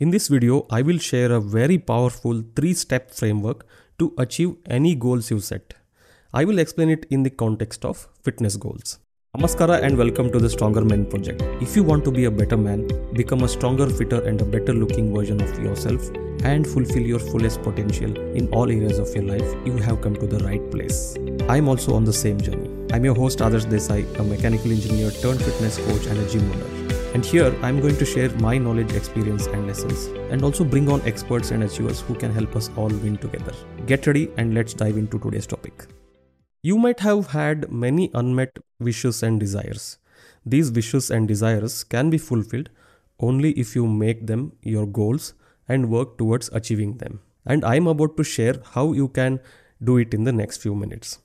In this video, I will share a very powerful three-step framework to achieve any goals you set. I will explain it in the context of fitness goals. Namaskara and welcome to the Stronger Men project. If you want to be a better man, become a stronger, fitter and a better looking version of yourself and fulfill your fullest potential in all areas of your life, you have come to the right place. I am also on the same journey. I'm your host Adarsh Desai, a mechanical engineer turned fitness coach and a gym owner. And here I'm going to share my knowledge, experience, and lessons, and also bring on experts and achievers who can help us all win together. Get ready and let's dive into today's topic. You might have had many unmet wishes and desires. These wishes and desires can be fulfilled only if you make them your goals and work towards achieving them. And I'm about to share how you can do it in the next few minutes.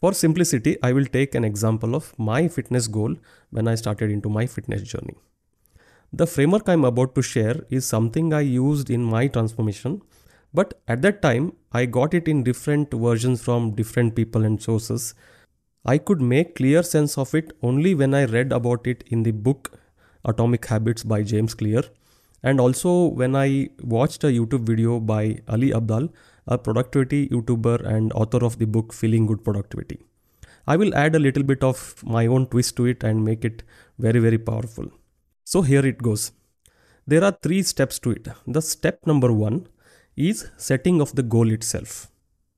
For simplicity, I will take an example of my fitness goal when I started into my fitness journey. The framework I'm about to share is something I used in my transformation, but at that time I got it in different versions from different people and sources. I could make clear sense of it only when I read about it in the book Atomic Habits by James Clear and also when I watched a YouTube video by Ali Abdaal, a productivity YouTuber and author of the book Feeling Good Productivity. I will add a little bit of my own twist to it and make it very, very powerful. So here it goes. There are three steps to it. The step number one is setting of the goal itself.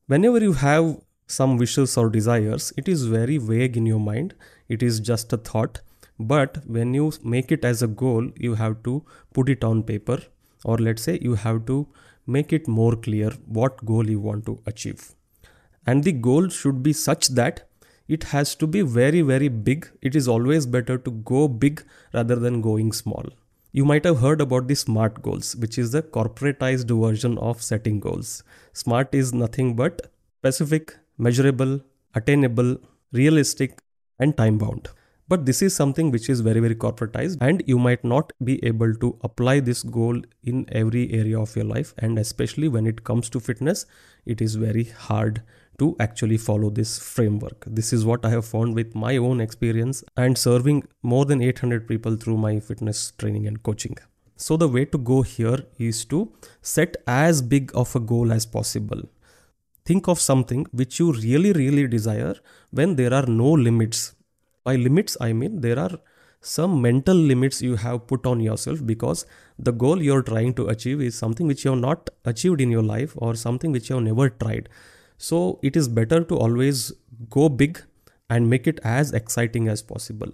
Whenever you have some wishes or desires, it is very vague in your mind. It is just a thought. But when you make it as a goal, you have to put it on paper, or let's say you have to make it more clear what goal you want to achieve. And the goal should be such that it has to be very, very big. It is always better to go big rather than going small. You might have heard about the SMART goals, which is the corporatized version of setting goals. SMART is nothing but specific, measurable, attainable, realistic, and time bound. But this is something which is very, very corporatized, and you might not be able to apply this goal in every area of your life. And especially when it comes to fitness, it is very hard to actually follow this framework. This is what I have found with my own experience and serving more than 800 people through my fitness training and coaching. So, the way to go here is to set as big of a goal as possible. Think of something which you really, really desire when there are no limits. By limits, I mean there are some mental limits you have put on yourself because the goal you're trying to achieve is something which you have not achieved in your life or something which you have never tried. So it is better to always go big and make it as exciting as possible.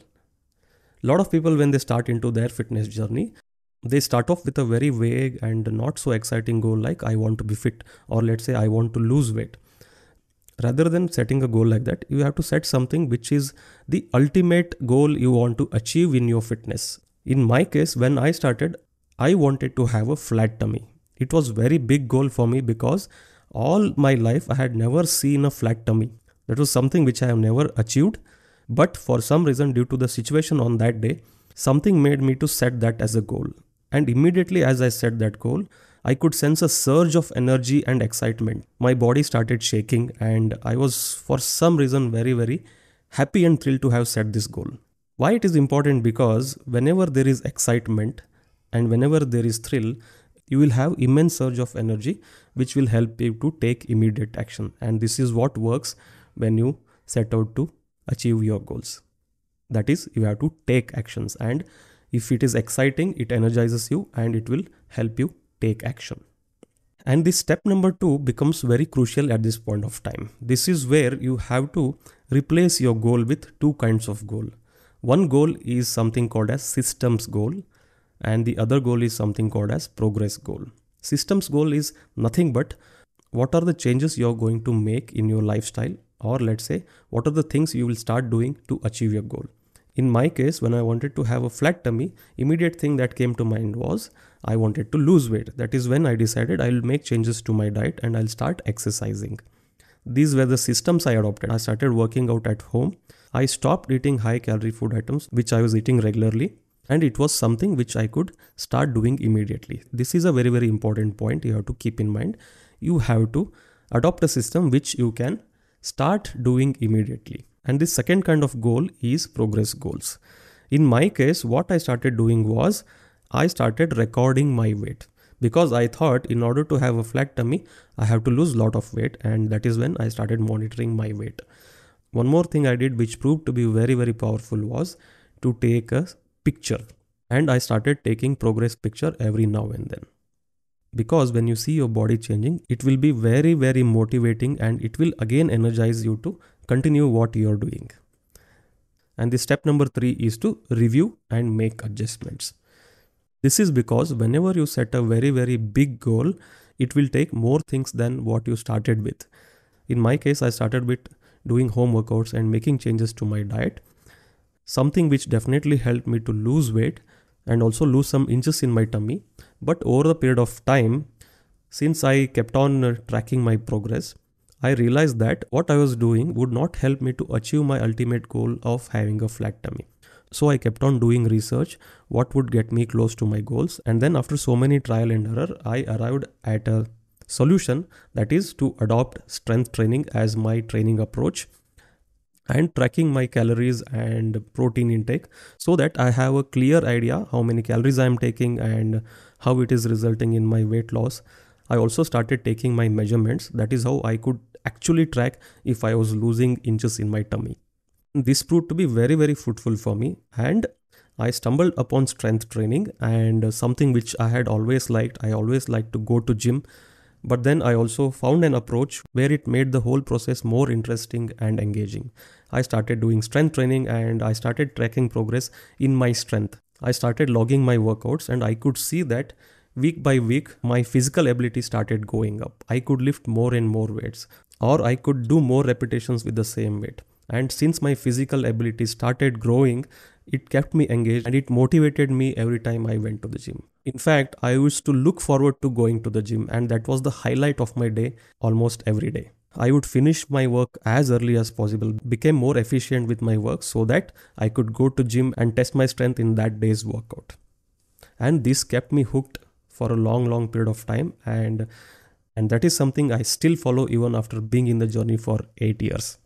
A lot of people, when they start into their fitness journey, they start off with a very vague and not so exciting goal like I want to be fit, or let's say I want to lose weight. Rather than setting a goal like that, you have to set something which is the ultimate goal you want to achieve in your fitness. In my case, when I started, I wanted to have a flat tummy. It was very big goal for me because all my life I had never seen a flat tummy. That was something which I have never achieved. But for some reason, due to the situation on that day, something made me to set that as a goal. And immediately as I set that goal, I could sense a surge of energy and excitement. My body started shaking, and I was, for some reason, very, very happy and thrilled to have set this goal. Why it is important? Because whenever there is excitement and whenever there is thrill, you will have immense surge of energy which will help you to take immediate action. And this is what works when you set out to achieve your goals. That is you have to take actions. And if it is exciting it energizes you and it will help you take action. And this step number 2 becomes very crucial at this point of time. This is where you have to replace your goal with two kinds of goal. One goal is something called as systems goal and the other goal is something called as progress goal. Systems goal is nothing but what are the changes you're going to make in your lifestyle or let's say what are the things you will start doing to achieve your goal. In my case, when I wanted to have a flat tummy, immediate thing that came to mind was I wanted to lose weight. That is when I decided I'll make changes to my diet and I'll start exercising. These were the systems I adopted. I started working out at home. I stopped eating high calorie food items, which I was eating regularly and it was something which I could start doing immediately. This is a very, very important point you have to keep in mind. You have to adopt a system which you can start doing immediately. And the second kind of goal is progress goals. In my case, what I started doing was I started recording my weight. because I thought in order to have a flat tummy, I have to lose a lot of weight, and that is when I started monitoring my weight. One more thing I did, which proved to be very, very powerful, was to take a picture. And I started taking progress picture every now and then. Because when you see your body changing, it will be very, very motivating and it will again energize you to continue what you are doing. And the step number three is to review and make adjustments. This is because whenever you set a very, very big goal, it will take more things than what you started with. In my case, I started with doing home workouts and making changes to my diet. Something which definitely helped me to lose weight and also lose some inches in my tummy. But over the period of time, since I kept on uh, tracking my progress, I realized that what I was doing would not help me to achieve my ultimate goal of having a flat tummy. So I kept on doing research, what would get me close to my goals. And then after so many trial and error, I arrived at a solution that is to adopt strength training as my training approach and tracking my calories and protein intake so that I have a clear idea how many calories I am taking and how it is resulting in my weight loss. I also started taking my measurements. That is how I could actually track if I was losing inches in my tummy. This proved to be very, very fruitful for me. And I stumbled upon strength training and something which I had always liked. I always liked to go to gym. But then I also found an approach where it made the whole process more interesting and engaging. I started doing strength training and I started tracking progress in my strength. I started logging my workouts and I could see that week by week my physical ability started going up. I could lift more and more weights or I could do more repetitions with the same weight. And since my physical ability started growing, it kept me engaged and it motivated me every time I went to the gym. In fact, I used to look forward to going to the gym, and that was the highlight of my day almost every day. I would finish my work as early as possible, became more efficient with my work so that I could go to gym and test my strength in that day's workout. And this kept me hooked for a long long period of time and and that is something I still follow even after being in the journey for 8 years.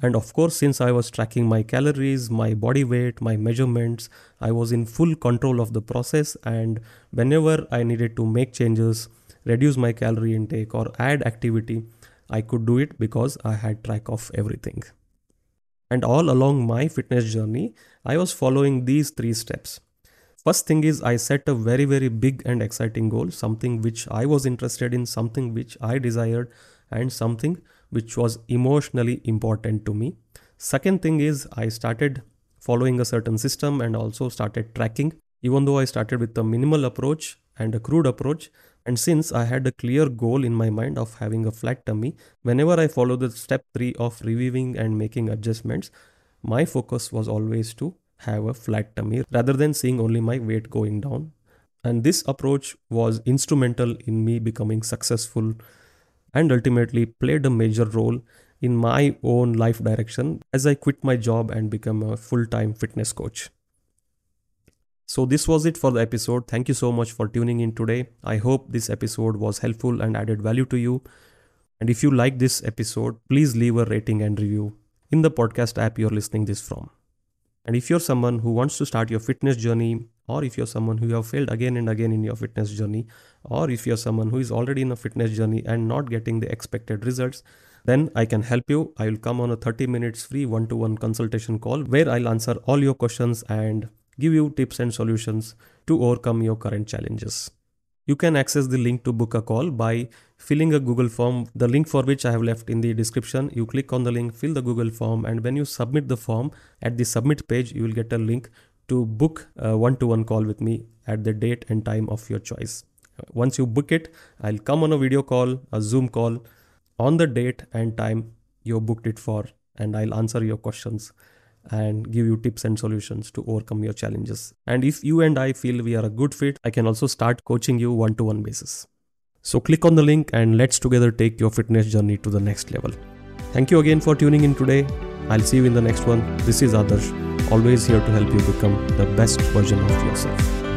And of course, since I was tracking my calories, my body weight, my measurements, I was in full control of the process. And whenever I needed to make changes, reduce my calorie intake, or add activity, I could do it because I had track of everything. And all along my fitness journey, I was following these three steps. First thing is, I set a very, very big and exciting goal, something which I was interested in, something which I desired, and something which was emotionally important to me. Second thing is, I started following a certain system and also started tracking. Even though I started with a minimal approach and a crude approach, and since I had a clear goal in my mind of having a flat tummy, whenever I followed the step three of reviewing and making adjustments, my focus was always to have a flat tummy rather than seeing only my weight going down. And this approach was instrumental in me becoming successful and ultimately played a major role in my own life direction as I quit my job and become a full time fitness coach. So, this was it for the episode. Thank you so much for tuning in today. I hope this episode was helpful and added value to you. And if you like this episode, please leave a rating and review in the podcast app you're listening this from. And if you're someone who wants to start your fitness journey, or if you're someone who have failed again and again in your fitness journey, or if you're someone who is already in a fitness journey and not getting the expected results, then I can help you. I will come on a 30 minutes free one to one consultation call where I'll answer all your questions and give you tips and solutions to overcome your current challenges. You can access the link to book a call by filling a Google form, the link for which I have left in the description. You click on the link, fill the Google form, and when you submit the form at the submit page, you will get a link to book a one to one call with me at the date and time of your choice. Once you book it, I'll come on a video call, a Zoom call on the date and time you booked it for, and I'll answer your questions and give you tips and solutions to overcome your challenges. And if you and I feel we are a good fit, I can also start coaching you one to one basis. So click on the link and let's together take your fitness journey to the next level. Thank you again for tuning in today. I'll see you in the next one. This is Adarsh, always here to help you become the best version of yourself.